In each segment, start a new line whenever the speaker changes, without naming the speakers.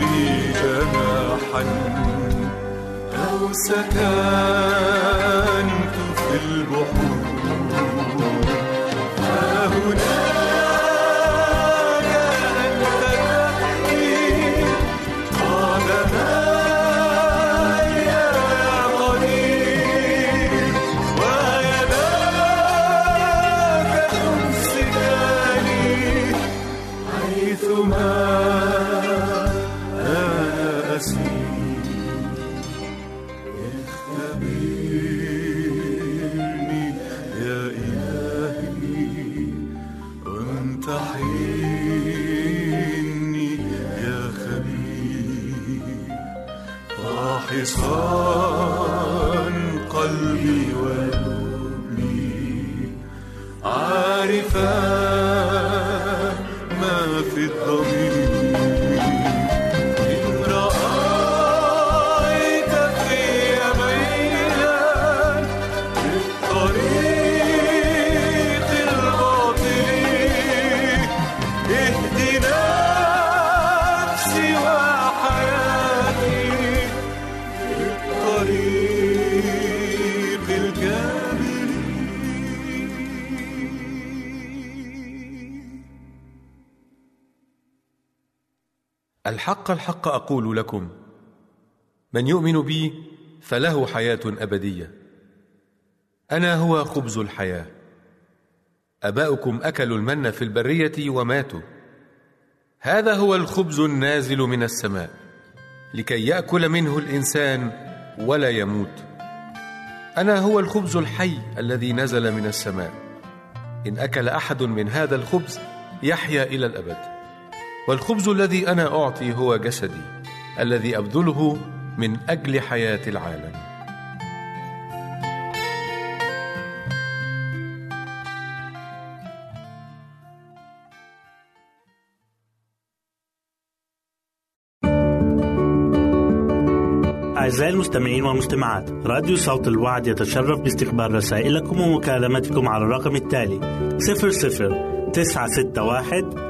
لي
جناحا. أو سكنت
أقول لكم من يؤمن بي فله حياة أبدية. أنا هو خبز الحياة. أباؤكم أكلوا المن في البرية وماتوا. هذا هو الخبز النازل من السماء لكي يأكل منه الإنسان ولا يموت. أنا هو الخبز الحي الذي نزل من السماء. إن أكل أحد من هذا الخبز يحيا إلى الأبد. والخبز الذي أنا أعطي هو جسدي. الذي أبذله من أجل حياة العالم.
أعزائي المستمعين والمستمعات راديو صوت الوعد يتشرف باستقبال رسائلكم ومكالمتكم على الرقم التالي 00 961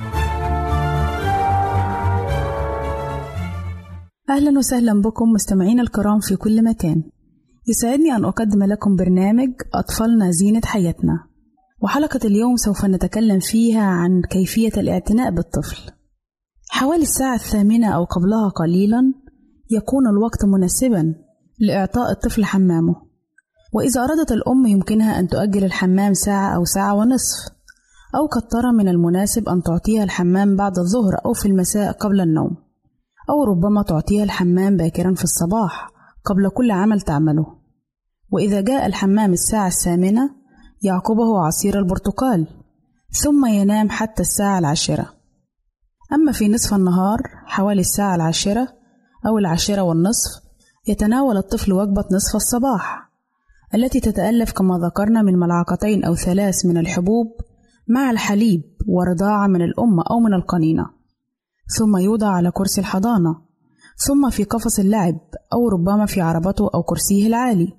أهلا وسهلا بكم مستمعينا الكرام في كل مكان. يسعدني أن أقدم لكم برنامج أطفالنا زينة حياتنا. وحلقة اليوم سوف نتكلم فيها عن كيفية الاعتناء بالطفل. حوالي الساعة الثامنة أو قبلها قليلا يكون الوقت مناسبا لإعطاء الطفل حمامه. وإذا أرادت الأم يمكنها أن تؤجل الحمام ساعة أو ساعة ونصف أو قد ترى من المناسب أن تعطيها الحمام بعد الظهر أو في المساء قبل النوم. أو ربما تعطيها الحمام باكرا في الصباح قبل كل عمل تعمله. وإذا جاء الحمام الساعة الثامنة يعقبه عصير البرتقال ثم ينام حتى الساعة العاشرة. أما في نصف النهار حوالي الساعة العاشرة أو العاشرة والنصف يتناول الطفل وجبة نصف الصباح التي تتألف كما ذكرنا من ملعقتين أو ثلاث من الحبوب مع الحليب ورضاعة من الأم أو من القنينة. ثم يوضع على كرسي الحضانة ثم في قفص اللعب أو ربما في عربته أو كرسيه العالي.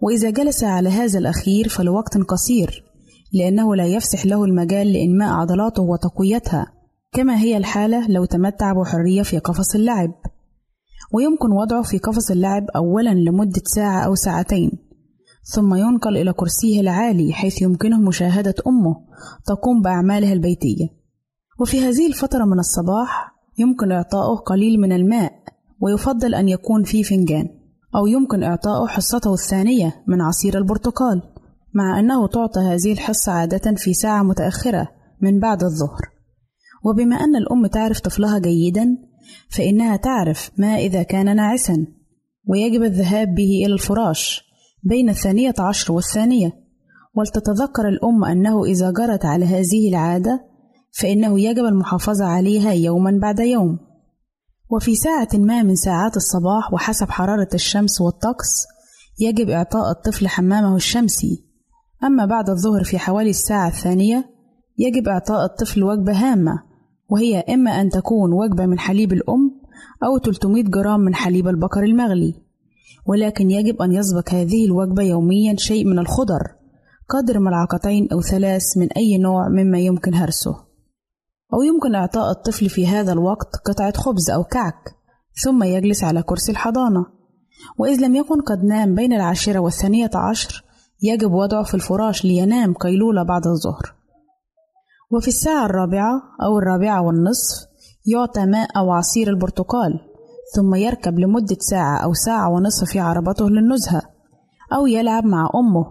وإذا جلس على هذا الأخير فلوقت قصير لأنه لا يفسح له المجال لإنماء عضلاته وتقويتها كما هي الحالة لو تمتع بحرية في قفص اللعب. ويمكن وضعه في قفص اللعب أولا لمدة ساعة أو ساعتين ثم ينقل إلى كرسيه العالي حيث يمكنه مشاهدة أمه تقوم بأعمالها البيتية. وفي هذه الفترة من الصباح يمكن إعطائه قليل من الماء ويفضل أن يكون في فنجان أو يمكن إعطائه حصته الثانية من عصير البرتقال مع أنه تعطى هذه الحصة عادة في ساعة متأخرة من بعد الظهر. وبما أن الأم تعرف طفلها جيدا فإنها تعرف ما إذا كان ناعسا ويجب الذهاب به إلى الفراش بين الثانية عشر والثانية ولتتذكر الأم أنه إذا جرت على هذه العادة فإنه يجب المحافظة عليها يوما بعد يوم. وفي ساعة ما من ساعات الصباح وحسب حرارة الشمس والطقس يجب إعطاء الطفل حمامه الشمسي. أما بعد الظهر في حوالي الساعة الثانية يجب إعطاء الطفل وجبة هامة وهي إما أن تكون وجبة من حليب الأم أو 300 جرام من حليب البقر المغلي. ولكن يجب أن يسبق هذه الوجبة يوميا شيء من الخضر قدر ملعقتين أو ثلاث من أي نوع مما يمكن هرسه. أو يمكن إعطاء الطفل في هذا الوقت قطعة خبز أو كعك ثم يجلس على كرسي الحضانة. وإذ لم يكن قد نام بين العاشرة والثانية عشر يجب وضعه في الفراش لينام قيلولة بعد الظهر. وفي الساعة الرابعة أو الرابعة والنصف يعطى ماء أو عصير البرتقال ثم يركب لمدة ساعة أو ساعة ونصف في عربته للنزهة أو يلعب مع أمه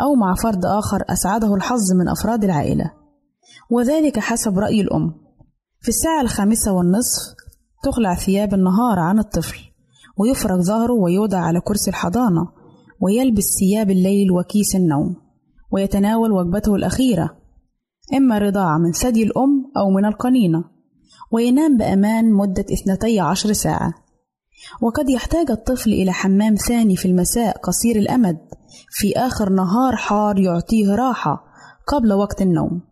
أو مع فرد آخر أسعده الحظ من أفراد العائلة. وذلك حسب رأي الأم. في الساعة الخامسة والنصف تخلع ثياب النهار عن الطفل ويفرغ ظهره ويوضع على كرسي الحضانة ويلبس ثياب الليل وكيس النوم ويتناول وجبته الأخيرة. إما رضاعة من ثدي الأم أو من القنينة وينام بأمان مدة اثنتي عشر ساعة. وقد يحتاج الطفل إلى حمام ثاني في المساء قصير الأمد في آخر نهار حار يعطيه راحة قبل وقت النوم.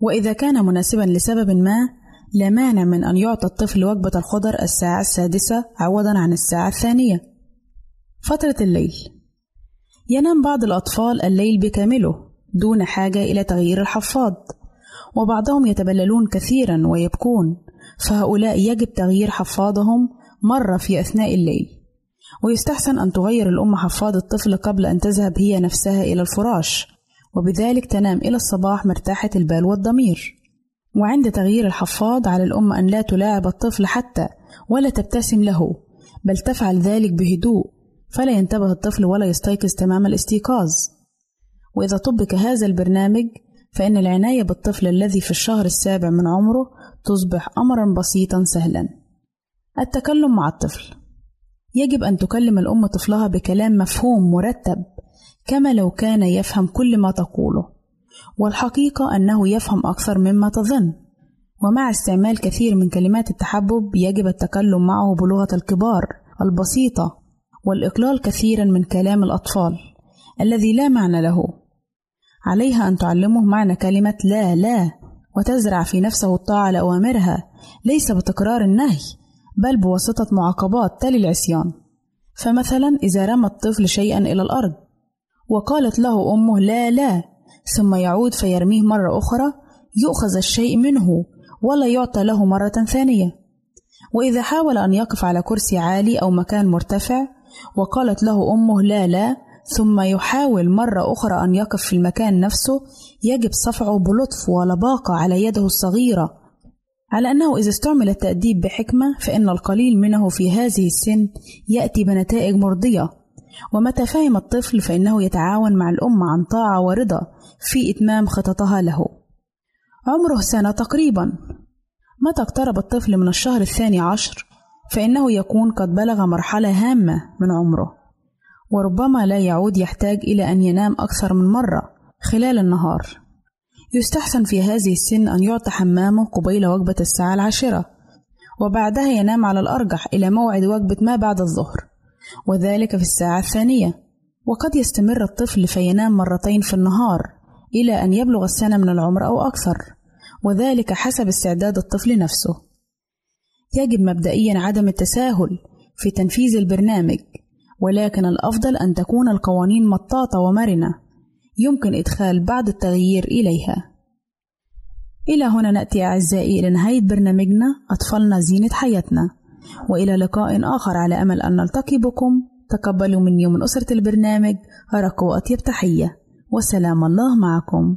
وإذا كان مناسبا لسبب ما لا مانع من أن يعطى الطفل وجبة الخضر الساعة السادسة عوضا عن الساعة الثانية. فترة الليل. ينام بعض الأطفال الليل بكامله دون حاجة إلى تغيير الحفاض وبعضهم يتبللون كثيرا ويبكون فهؤلاء يجب تغيير حفاضهم مرة في أثناء الليل. ويستحسن أن تغير الأم حفاض الطفل قبل أن تذهب هي نفسها إلى الفراش. وبذلك تنام إلى الصباح مرتاحة البال والضمير. وعند تغيير الحفاض على الأم أن لا تلاعب الطفل حتى ولا تبتسم له بل تفعل ذلك بهدوء فلا ينتبه الطفل ولا يستيقظ تمام الاستيقاظ. وإذا طبق هذا البرنامج فإن العناية بالطفل الذي في الشهر السابع من عمره تصبح أمرا بسيطا سهلا. التكلم مع الطفل. يجب أن تكلم الأم طفلها بكلام مفهوم مرتب. كما لو كان يفهم كل ما تقوله. والحقيقة أنه يفهم أكثر مما تظن. ومع استعمال كثير من كلمات التحبب يجب التكلم معه بلغة الكبار البسيطة والإقلال كثيرا من كلام الأطفال الذي لا معنى له. عليها أن تعلمه معنى كلمة لا لا وتزرع في نفسه الطاعة لأوامرها ليس بتكرار النهي بل بواسطة معاقبات تلي العصيان. فمثلا إذا رمى الطفل شيئا إلى الأرض وقالت له أمه لا لا ثم يعود فيرميه مرة أخرى يؤخذ الشيء منه ولا يعطى له مرة ثانية. وإذا حاول أن يقف على كرسي عالي أو مكان مرتفع وقالت له أمه لا لا ثم يحاول مرة أخرى أن يقف في المكان نفسه يجب صفعه بلطف ولباقة على يده الصغيرة. على أنه إذا استعمل التأديب بحكمة فإن القليل منه في هذه السن يأتي بنتائج مرضية. ومتى فهم الطفل فإنه يتعاون مع الأم عن طاعة ورضا في إتمام خططها له. عمره سنة تقريبا. متى اقترب الطفل من الشهر الثاني عشر؟ فإنه يكون قد بلغ مرحلة هامة من عمره. وربما لا يعود يحتاج إلى أن ينام أكثر من مرة خلال النهار. يستحسن في هذه السن أن يعطى حمامه قبيل وجبة الساعة العاشرة وبعدها ينام على الأرجح إلى موعد وجبة ما بعد الظهر. وذلك في الساعة الثانية. وقد يستمر الطفل فينام مرتين في النهار إلى أن يبلغ السنة من العمر أو أكثر وذلك حسب استعداد الطفل نفسه. يجب مبدئيا عدم التساهل في تنفيذ البرنامج ولكن الأفضل أن تكون القوانين مطاطة ومرنة يمكن إدخال بعض التغيير إليها. إلى هنا نأتي أعزائي إلى نهاية برنامجنا أطفالنا زينة حياتنا. وإلى لقاء آخر على أمل أن نلتقي بكم تقبلوا مني ومن أسرة البرنامج أرق وأطيب تحية. وسلام الله معكم.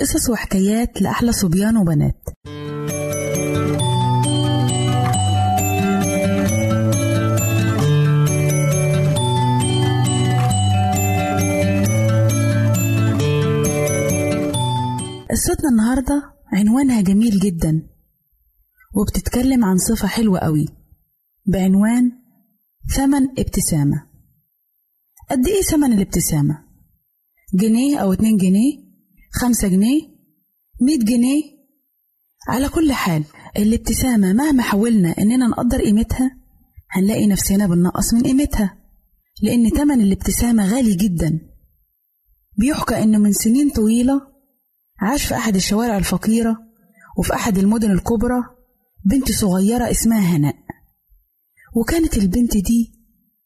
قصص وحكايات لأحلى صبيان وبنات. قصتنا النهاردة عنوانها جميل جدا وبتتكلم عن صفة حلوة قوي بعنوان ثمن ابتسامة. قد إيه ثمن الابتسامة؟ جنيه أو اتنين جنيه؟ خمسة جنيه مية جنيه. على كل حال الابتسامة مهما حاولنا إننا نقدر قيمتها هنلاقي نفسنا بننقص من قيمتها لأن تمن الابتسامة غالي جدا. بيحكى إنه من سنين طويلة عاش في أحد الشوارع الفقيرة وفي أحد المدن الكبرى بنت صغيرة اسمها هناء. وكانت البنت دي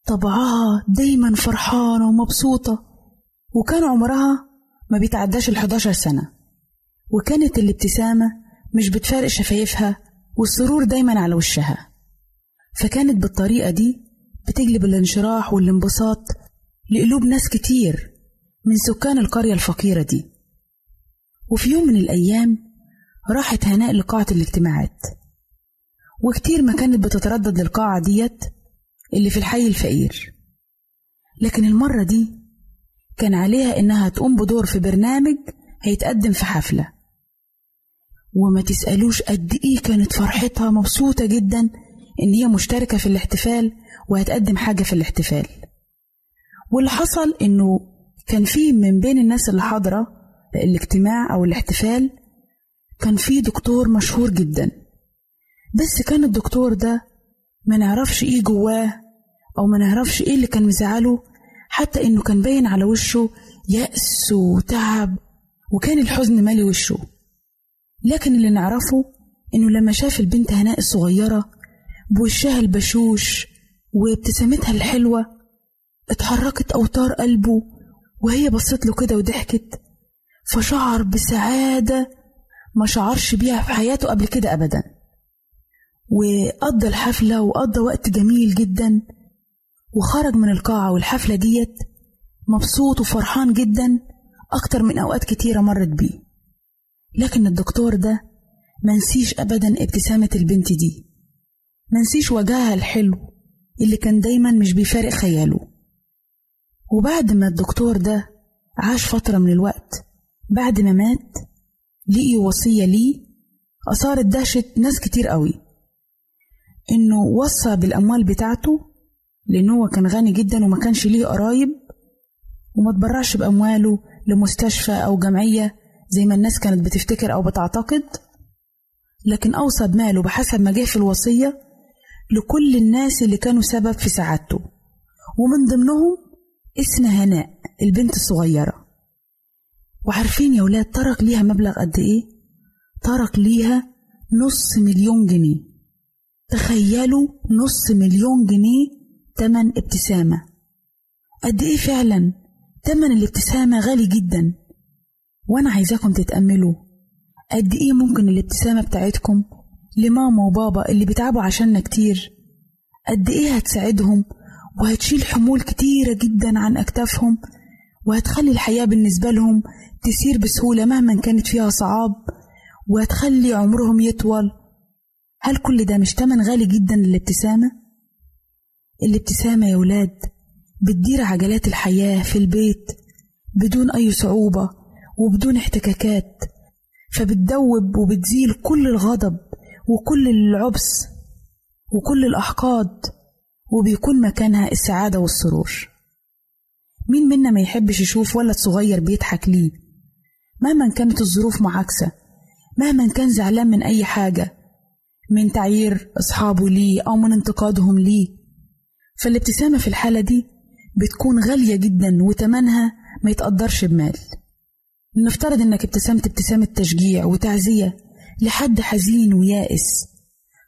طبعها دايما فرحانة ومبسوطة وكان عمرها ما بيتعداش ال 11 سنة. وكانت الابتسامة مش بتفارق شفايفها والسرور دايما على وشها. فكانت بالطريقة دي بتجلب الانشراح والانبساط لقلوب ناس كتير من سكان القرية الفقيرة دي. وفي يوم من الأيام راحت هناء لقاعة الاجتماعات. وكتير ما كانت بتتردد للقاعة ديت اللي في الحي الفقير. لكن المرة دي كان عليها إنها تقوم بدور في برنامج هيتقدم في حفلة. وما تسألوش قد إيه كانت فرحتها مبسوطة جدا إن هي مشتركة في الاحتفال وهتقدم حاجة في الاحتفال. واللي حصل إنه كان في من بين الناس اللي حاضرة الاجتماع أو الاحتفال كان في دكتور مشهور جدا. بس كان الدكتور ده ما نعرفش إيه جواه أو ما نعرفش إيه اللي كان مزعله حتى إنه كان باين على وشه يأس وتعب وكان الحزن مالي وشه. لكن اللي نعرفه إنه لما شاف البنت هناء الصغيرة بوشها البشوش وابتسامتها الحلوة اتحركت أوتار قلبه وهي بصت له كده وضحكت فشعر بسعادة ما شعرش بيها في حياته قبل كده أبدا. وقضى الحفلة وقضى وقت جميل جدا. وخرج من القاعة والحفلة ديت مبسوط وفرحان جدا أكتر من أوقات كتيرة مرت بيه. لكن الدكتور ده منسيش أبدا ابتسامة البنت دي. منسيش وجهها الحلو اللي كان دايما مش بيفارق خياله. وبعد ما الدكتور ده عاش فترة من الوقت بعد ما مات لقي وصية ليه أثارت دهشة ناس كتير قوي. إنه وصى بالأموال بتاعته لأن هو كان غني جدا وما كانش ليه قرايب وما تبرعش بأمواله لمستشفى أو جمعية زي ما الناس كانت بتفتكر أو بتعتقد. لكن أوصى بماله بحسب ما جه في الوصية لكل الناس اللي كانوا سبب في سعادته. ومن ضمنهم اسم هناء البنت الصغيرة. وعارفين يا ولاد ترك ليها مبلغ قد إيه؟ ترك ليها نص مليون جنيه. تخيلوا نص مليون جنيه تمن ابتسامة. قد إيه فعلا تمن الابتسامة غالي جدا؟ وأنا عايزاكم تتأملوا. قد إيه ممكن الابتسامة بتاعتكم لماما وبابا اللي بيتعبوا عشاننا كتير؟ قد إيه هتساعدهم وهتشيل حمول كتيرة جدا عن أكتافهم وهتخلي الحياة بالنسبة لهم تسير بسهولة مهما كانت فيها صعاب وهتخلي عمرهم يطول؟ هل كل ده مش تمن غالي جدا للابتسامة؟ الابتسامة يا ولاد. بتدير عجلات الحياة في البيت بدون أي صعوبة وبدون احتكاكات. فبتدوب وبتزيل كل الغضب وكل العبس وكل الأحقاد وبيكون مكانها السعادة والسرور. مين منا ما يحبش يشوف ولد صغير بيضحك ليه؟ مهما كانت الظروف معاكسة مهما كان زعلان من أي حاجة من تعيير أصحابه ليه أو من انتقادهم ليه. فالابتسامة في الحالة دي بتكون غالية جدا وتمنها ما يتقدرش بمال. نفترض إنك ابتسمت ابتسامة تشجيع وتعزية لحد حزين ويائس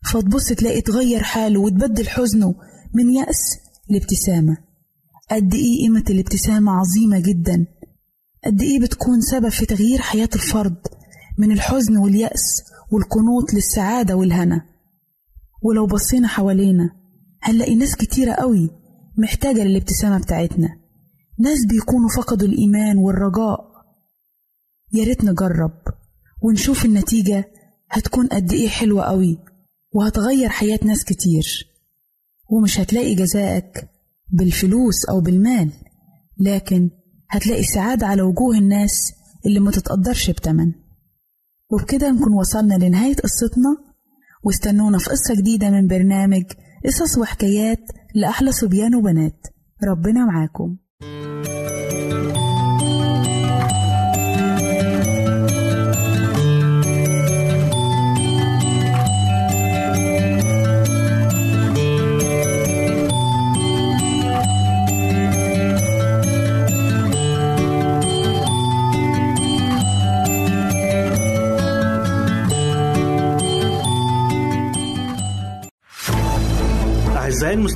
فتبص تلاقي تغير حاله وتبدل حزنه من يأس لابتسامة. قد إيه قيمة الابتسامة عظيمة جدا؟ قد إيه بتكون سبب في تغيير حياة الفرد من الحزن واليأس والقنوط للسعادة والهنا؟ ولو بصينا حوالينا هنلاقي ناس كتيرة قوي محتاجة للابتسامة بتاعتنا. ناس بيكونوا فقدوا الإيمان والرجاء. يا ريت نجرب ونشوف النتيجة هتكون قد إيه حلوة قوي وهتغير حياة ناس كتير. ومش هتلاقي جزائك بالفلوس أو بالمال لكن هتلاقي سعادة على وجوه الناس اللي ما تتقدرش بتمن. وبكده نكون وصلنا لنهاية قصتنا. واستنونا في قصة جديدة من برنامج قصص وحكايات لأحلى صبيان وبنات. ربنا معاكم.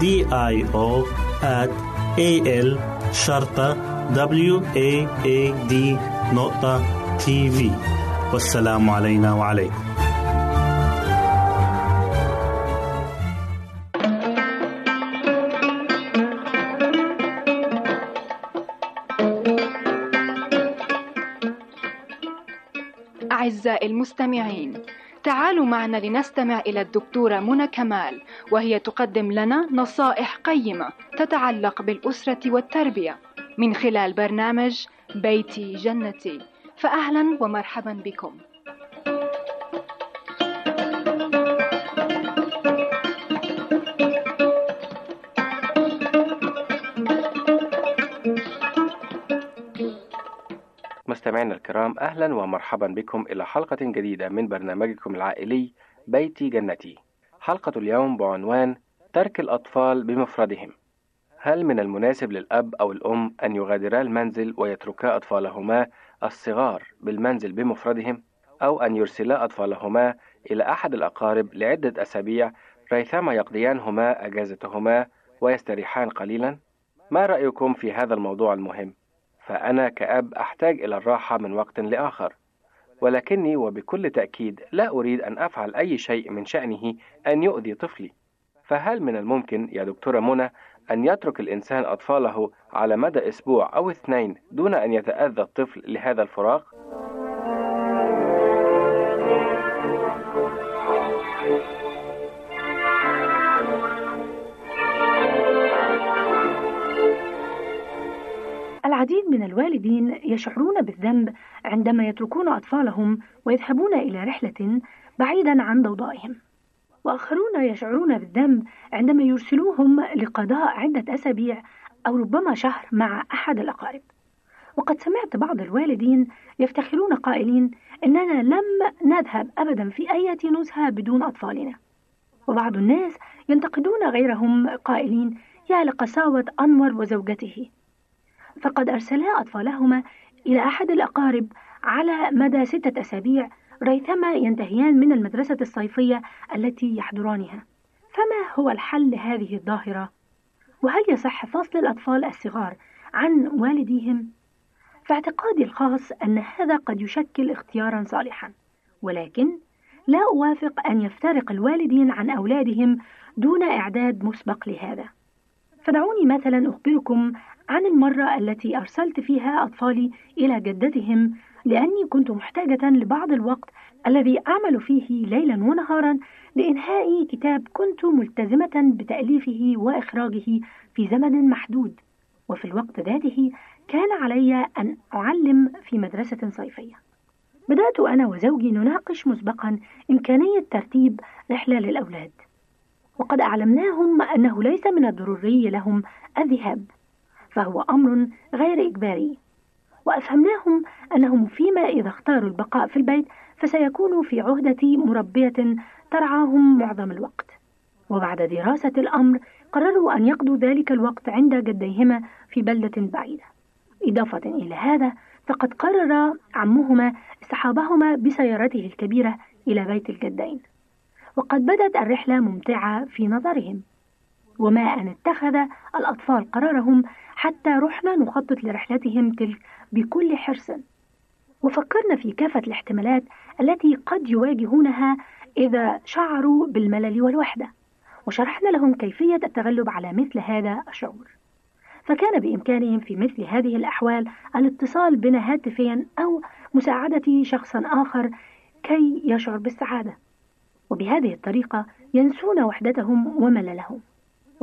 D I O at A L شرطة W A A D نقطة تي في والسلام علينا وعليكم.
أعزائي المستمعين تعالوا معنا لنستمع إلى الدكتورة منى كمال وهي تقدم لنا نصائح قيمة تتعلق بالأسرة والتربية من خلال برنامج بيتي جنتي. فأهلا ومرحبا بكم.
مستمعينا الكرام أهلا ومرحبا بكم إلى حلقة جديدة من برنامجكم العائلي بيتي جنتي حلقة اليوم بعنوان ترك الأطفال بمفردهم هل من المناسب للأب أو الأم أن يغادرا المنزل ويتركا أطفالهما الصغار بالمنزل بمفردهم أو أن يرسلا أطفالهما إلى أحد الأقارب لعدة أسابيع ريثما يقضيان هما أجازتهما ويستريحان قليلا؟ ما رأيكم في هذا الموضوع المهم؟ فأنا كأب أحتاج إلى الراحة من وقت لآخر ولكني وبكل تأكيد لا أريد أن أفعل أي شيء من شأنه أن يؤذي طفلي فهل من الممكن يا دكتورة منى أن يترك الإنسان أطفاله على مدى أسبوع أو اثنين دون أن يتأذى الطفل لهذا الفراغ؟
العديد من الوالدين يشعرون بالذنب عندما يتركون أطفالهم ويذهبون إلى رحلة بعيدا عن ضوضائهم. وآخرون يشعرون بالذنب عندما يرسلوهم لقضاء عدة أسابيع أو ربما شهر مع أحد الأقارب. وقد سمعت بعض الوالدين يفتخرون قائلين إننا لم نذهب أبدا في أي نزهة بدون أطفالنا. وبعض الناس ينتقدون غيرهم قائلين يا لقساوة أنور وزوجته. فقد أرسلا أطفالهما إلى أحد الأقارب على مدى ستة أسابيع ريثما ينتهيان من المدرسة الصيفية التي يحضرانها فما هو الحل لهذه الظاهرة؟ وهل يصح فصل الأطفال الصغار عن والديهم؟ في اعتقادي الخاص أن هذا قد يشكل اختيارا صالحا ولكن لا أوافق أن يفترق الوالدين عن أولادهم دون إعداد مسبق لهذا فدعوني مثلا أخبركم عن المرة التي أرسلت فيها أطفالي إلى جدتهم لأني كنت محتاجة لبعض الوقت الذي أعمل فيه ليلا ونهارا لإنهاء كتاب كنت ملتزمة بتأليفه وإخراجه في زمن محدود. وفي الوقت ذاته كان علي أن أعلم في مدرسة صيفية. بدأت أنا وزوجي نناقش مسبقا إمكانية ترتيب رحلة للأولاد. وقد أعلمناهم أنه ليس من الضروري لهم الذهاب. فهو أمر غير إجباري. وأفهمناهم أنهم فيما إذا اختاروا البقاء في البيت فسيكونوا في عهدة مربية ترعاهم معظم الوقت. وبعد دراسة الأمر قرروا أن يقضوا ذلك الوقت عند جديهما في بلدة بعيدة. إضافة إلى هذا فقد قرر عمهما اصطحابهما بسيارته الكبيرة إلى بيت الجدين. وقد بدت الرحلة ممتعة في نظرهم. وما أن اتخذ الأطفال قرارهم حتى رحنا نخطط لرحلتهم تلك بكل حرص. وفكرنا في كافة الاحتمالات التي قد يواجهونها إذا شعروا بالملل والوحدة وشرحنا لهم كيفية التغلب على مثل هذا الشعور. فكان بإمكانهم في مثل هذه الأحوال الاتصال بنا هاتفيا أو مساعدة شخص آخر كي يشعر بالسعادة. وبهذه الطريقة ينسون وحدتهم ومللهم.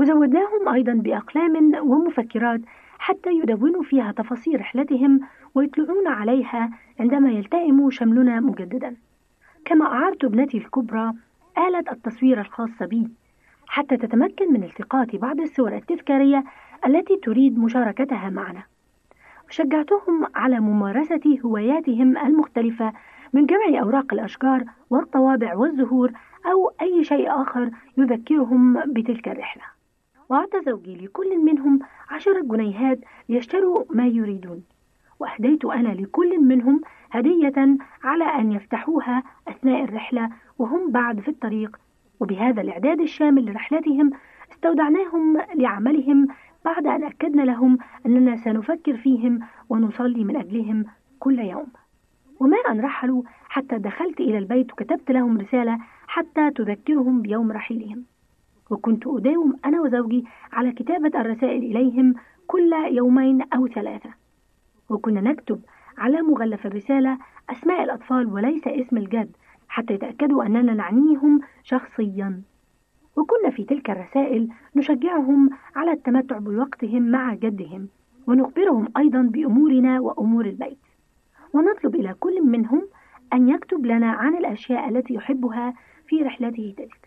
وزودناهم أيضا بأقلام ومفكرات حتى يدونوا فيها تفاصيل رحلتهم ويطلعون عليها عندما يلتئم شملنا مجددا. كما أعرت ابنتي الكبرى آلة التصوير الخاصة بي. حتى تتمكن من التقاط بعض الصور التذكارية التي تريد مشاركتها معنا. وشجعتهم على ممارسة هواياتهم المختلفة من جمع أوراق الأشجار والطوابع والزهور أو أي شيء آخر يذكرهم بتلك الرحلة. وأعطى زوجي لكل منهم عشرة جنيهات ليشتروا ما يريدون. وأهديت أنا لكل منهم هدية على أن يفتحوها أثناء الرحلة وهم بعد في الطريق. وبهذا الإعداد الشامل لرحلتهم استودعناهم لعملهم بعد أن أكدنا لهم أننا سنفكر فيهم ونصلي من أجلهم كل يوم. وما أن رحلوا حتى دخلت إلى البيت وكتبت لهم رسالة حتى تذكرهم بيوم رحيلهم. وكنت أداوم أنا وزوجي على كتابة الرسائل إليهم كل يومين أو ثلاثة. وكنا نكتب على مغلف الرسالة أسماء الأطفال وليس اسم الجد حتى يتأكدوا أننا نعنيهم شخصيا. وكنا في تلك الرسائل نشجعهم على التمتع بوقتهم مع جدهم ونخبرهم أيضا بأمورنا وأمور البيت. ونطلب إلى كل منهم أن يكتب لنا عن الأشياء التي يحبها في رحلته تلك.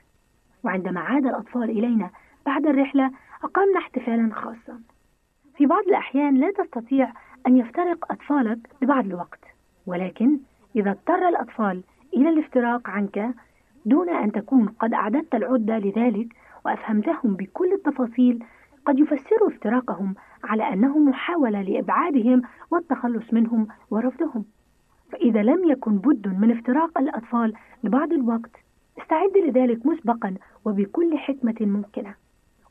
وعندما عاد الأطفال إلينا بعد الرحلة أقمنا احتفالا خاصا. في بعض الأحيان لا تستطيع أن يفترق أطفالك لبعض الوقت ولكن إذا اضطر الأطفال إلى الافتراق عنك دون أن تكون قد أعددت العدة لذلك وأفهمتهم بكل التفاصيل قد يفسروا افتراقهم على أنه محاولة لإبعادهم والتخلص منهم ورفضهم. فإذا لم يكن بد من افتراق الأطفال لبعض الوقت استعد لذلك مسبقا وبكل حكمة ممكنة.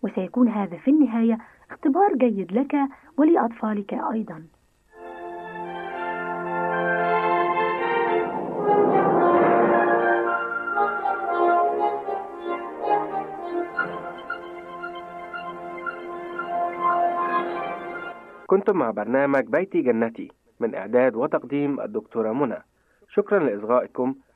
وسيكون هذا في النهاية اختبار جيد لك ولأطفالك أيضا.
كنتم مع برنامج بيتي جنتي من إعداد وتقديم الدكتورة منى. شكرا لإصغائكم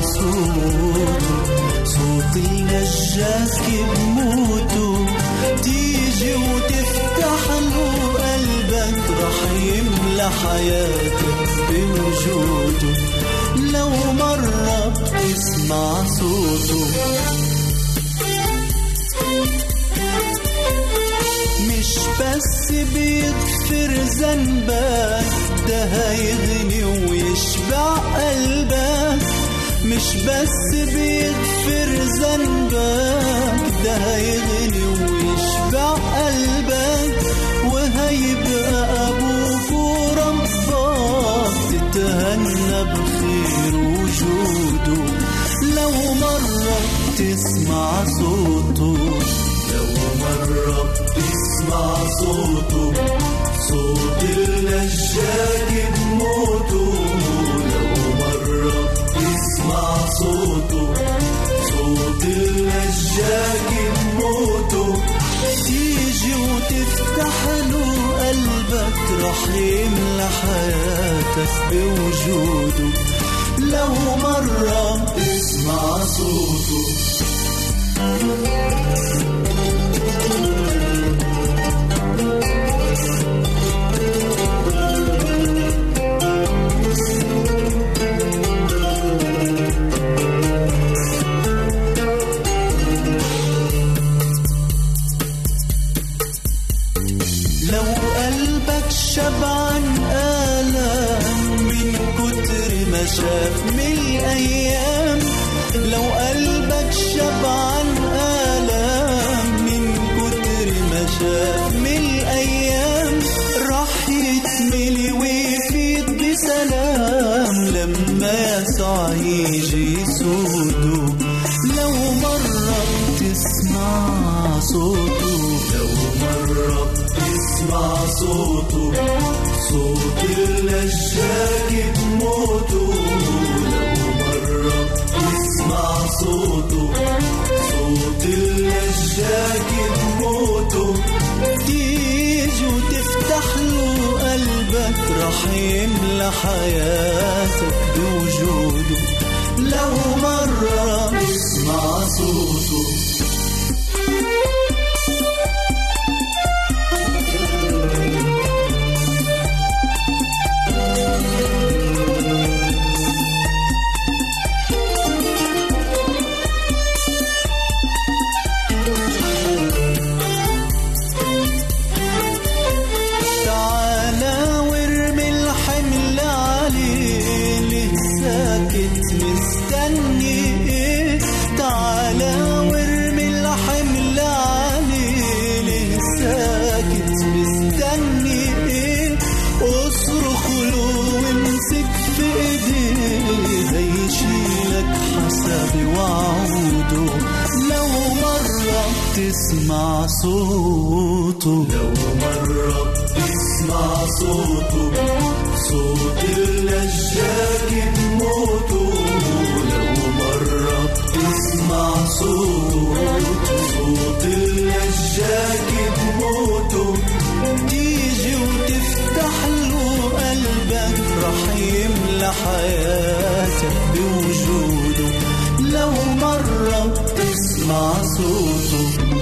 صوته صوت النجاة بموته تيجي وتفتح له قلبك. رح يملى حياتك بوجوده لو مرة بتسمع صوته. مش بس بيغفر ذنبك ده هيغني ويشبع قلبك. مش بس بيغفر ذنبك ده هيغني ويشبع قلبك. وهيبقى أبوك وربك تتهنى بخير وجوده. لو مرة تسمع صوته لو مرة بتسمع صوته صوت النجاة بموته بتسمع صوته صوت النجاة بموته تيجي وتفتح له قلبك رح يملى حياتك بوجوده. لو مرة تسمع صوته. النجاة بموته لو مرة تسمع صوته. صوت النجاة بموته تيجي وتفتح له قلبك رح يملى حياتك بوجوده. لو مرة تسمع صوته. رح يملى حياتك بوجوده. لو مرة بتسمع صوته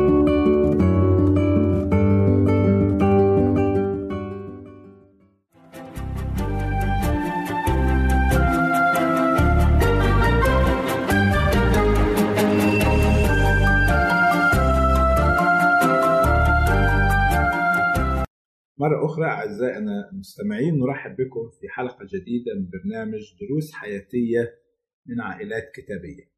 أعزائنا المستمعين نرحب بكم في حلقة جديدة من برنامج دروس حياتية من عائلات كتابية.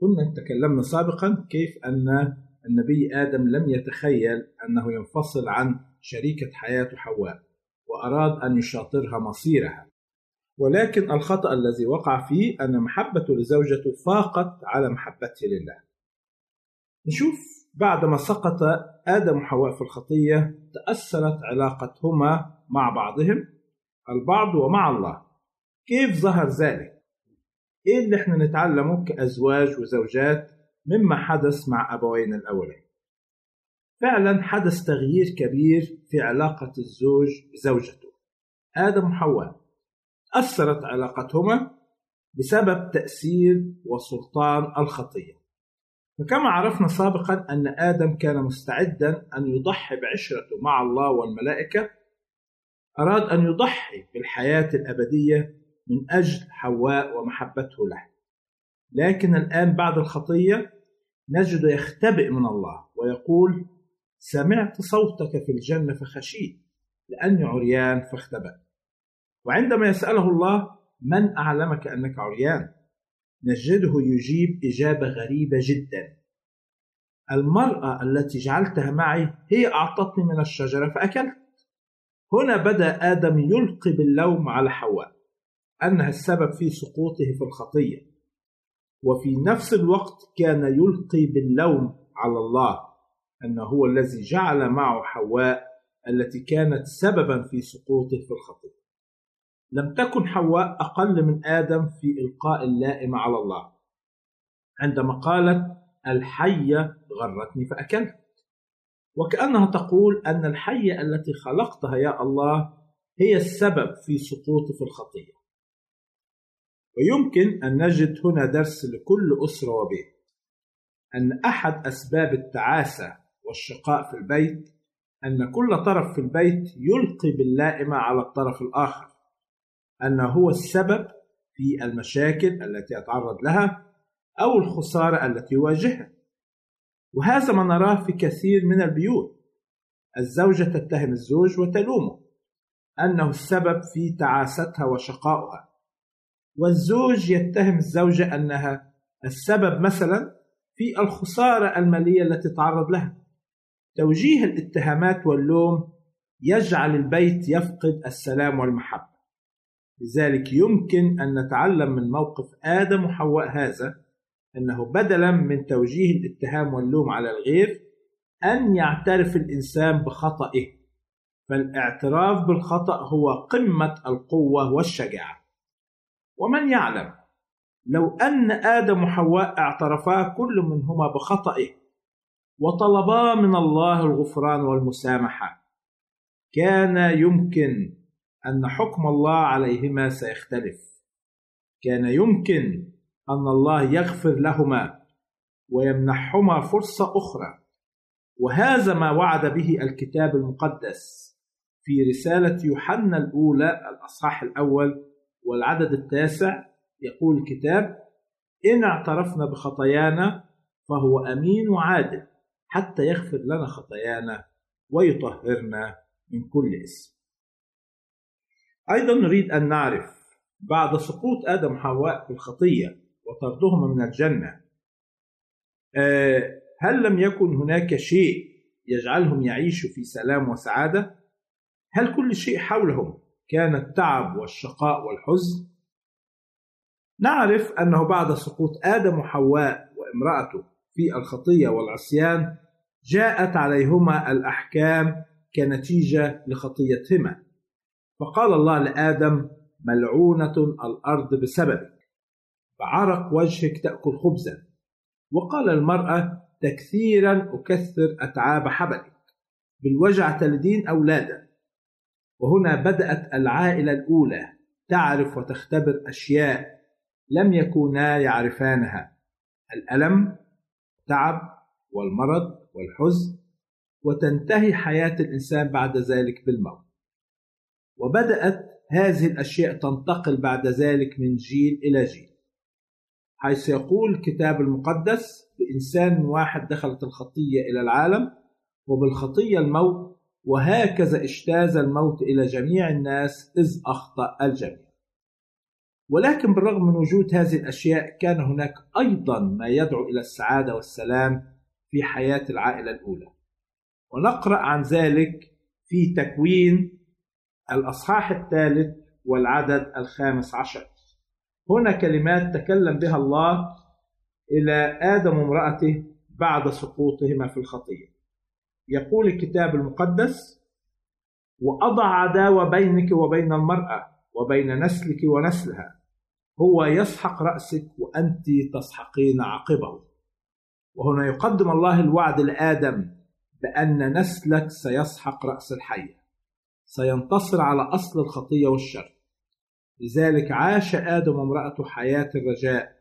كنا تكلمنا سابقا كيف أن النبي آدم لم يتخيل أنه ينفصل عن شريكة حياته حواء وأراد أن يشاطرها مصيرها. ولكن الخطأ الذي وقع فيه أن محبته لزوجته فاقت على محبته لله. نشوف بعدما سقط آدم وحواء في الخطية تأثرت علاقتهما مع بعضهم البعض ومع الله. كيف ظهر ذلك؟ إيه اللي إحنا نتعلمه كأزواج وزوجات مما حدث مع أبوين الأولين؟ فعلا حدث تغيير كبير في علاقة الزوج بزوجته آدم وحواء. أثرت علاقتهما بسبب تأثير وسلطان الخطية. فكما عرفنا سابقا أن آدم كان مستعدا أن يضحي بعشرته مع الله والملائكة أراد أن يضحي بالحياة الأبدية من أجل حواء ومحبته له. لكن الآن بعد الخطية نجد يختبئ من الله ويقول سمعت صوتك في الجنة فخشيت لأني عريان فاختبأت وعندما يسأله الله من أعلمك أنك عريان؟ نجده يجيب إجابة غريبة جدا. المرأة التي جعلتها معي هي أعطتني من الشجرة فأكلت. هنا بدأ آدم يلقي باللوم على حواء أنها السبب في سقوطه في الخطية. وفي نفس الوقت كان يلقي باللوم على الله أنه هو الذي جعل معه حواء التي كانت سببا في سقوطه في الخطية. لم تكن حواء أقل من آدم في إلقاء اللائم على الله. عندما قالت الحية غرتني فأكلت. وكأنها تقول أن الحية التي خلقتها يا الله هي السبب في سقوطي في الخطية. ويمكن أن نجد هنا درس لكل أسرة وبيت. أن أحد أسباب التعاسة والشقاء في البيت أن كل طرف في البيت يلقي باللائمة على الطرف الآخر. أنه هو السبب في المشاكل التي يتعرض لها أو الخسارة التي يواجهها. وهذا ما نراه في كثير من البيوت. الزوجة تتهم الزوج وتلومه أنه السبب في تعاستها وشقائها والزوج يتهم الزوجة أنها السبب مثلا في الخسارة المالية التي تعرض لها. توجيه الاتهامات واللوم يجعل البيت يفقد السلام والمحبة. لذلك يمكن أن نتعلم من موقف آدم وحواء هذا أنه بدلا من توجيه الاتهام واللوم على الغير أن يعترف الإنسان بخطئه فالاعتراف بالخطأ هو قمة القوة والشجاعة. ومن يعلم؟ لو أن آدم وحواء اعترفا كل منهما بخطئه وطلبا من الله الغفران والمسامحة كان يمكن أن حكم الله عليهما سيختلف. كان يمكن أن الله يغفر لهما ويمنحهما فرصة أخرى. وهذا ما وعد به الكتاب المقدس في رسالة يوحنا الأولى الأصحاح الأول والعدد التاسع. يقول الكتاب إن اعترفنا بخطايانا فهو أمين وعادل حتى يغفر لنا خطايانا ويطهرنا من كل اسم أيضا نريد أن نعرف بعد سقوط آدم وحواء في الخطية وطردهما من الجنة هل لم يكن هناك شيء يجعلهم يعيشوا في سلام وسعادة؟ هل كل شيء حولهم كان التعب والشقاء والحزن؟ نعرف أنه بعد سقوط آدم وحواء وامرأته في الخطية والعصيان جاءت عليهما الأحكام كنتيجة لخطيتهما فقال الله لآدم ملعونة الأرض بسببك. بعرق وجهك تأكل خبزا. وقال المرأة تكثيرا أكثر أتعاب حبلك. بالوجع تلدين أولادا. وهنا بدأت العائلة الأولى تعرف وتختبر أشياء لم يكونا يعرفانها. الألم التعب والمرض والحزن. وتنتهي حياة الإنسان بعد ذلك بالموت. وبدأت هذه الأشياء تنتقل بعد ذلك من جيل إلى جيل. حيث يقول الكتاب المقدس بإنسان واحد دخلت الخطية إلى العالم وبالخطية الموت وهكذا اجتاز الموت إلى جميع الناس إذ أخطأ الجميع. ولكن بالرغم من وجود هذه الأشياء كان هناك أيضا ما يدعو إلى السعادة والسلام في حياة العائلة الأولى. ونقرأ عن ذلك في تكوين الأصحاح الثالث والعدد الخامس عشر. هنا كلمات تكلم بها الله إلى آدم وامرأته بعد سقوطهما في الخطية. يقول الكتاب المقدس وأضع عداوة بينك وبين المرأة وبين نسلك ونسلها. هو يسحق رأسك وأنت تسحقين عقبه. وهنا يقدم الله الوعد لآدم بأن نسلك سيسحق رأس الحية. سينتصر على أصل الخطية والشر. لذلك عاش آدم وامرأته حياة الرجاء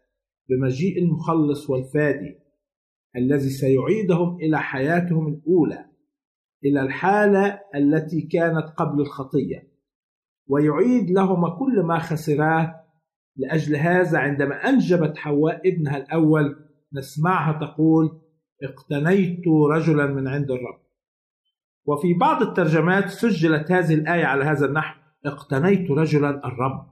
بمجيء المخلص والفادي الذي سيعيدهم إلى حياتهم الأولى إلى الحالة التي كانت قبل الخطية ويعيد لهما كل ما خسراه لأجل هذا عندما أنجبت حواء ابنها الأول. نسمعها تقول اقتنيت رجلا من عند الرب. وفي بعض الترجمات سجلت هذه الآية على هذا النحو اقتنيت رجلا الرب.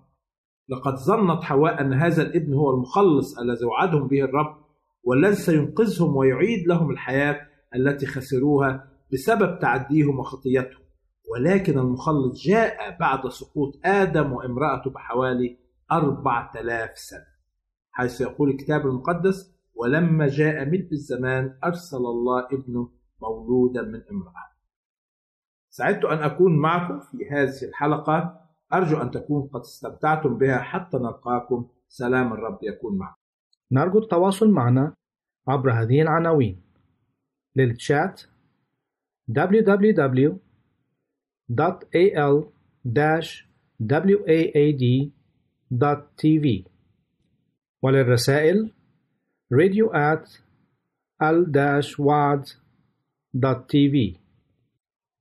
لقد ظنت حواء أن هذا الابن هو المخلص الذي وعدهم به الرب والذي سينقذهم ويعيد لهم الحياة التي خسروها بسبب تعديهم وخطيتهم. ولكن المخلص جاء بعد سقوط آدم وامرأته بحوالي أربعة آلاف سنة حيث يقول الكتاب المقدس ولما جاء ملء الزمان أرسل الله ابنه مولودا من امرأة. سعدت أن أكون معكم في هذه الحلقة. أرجو أن تكون قد استمتعتم بها حتى نلقاكم. سلام الرب يكون معكم.
نرجو التواصل معنا عبر هذه العناوين. للتشات www.al-waad.tv وللرسائل radio at al-wad.tv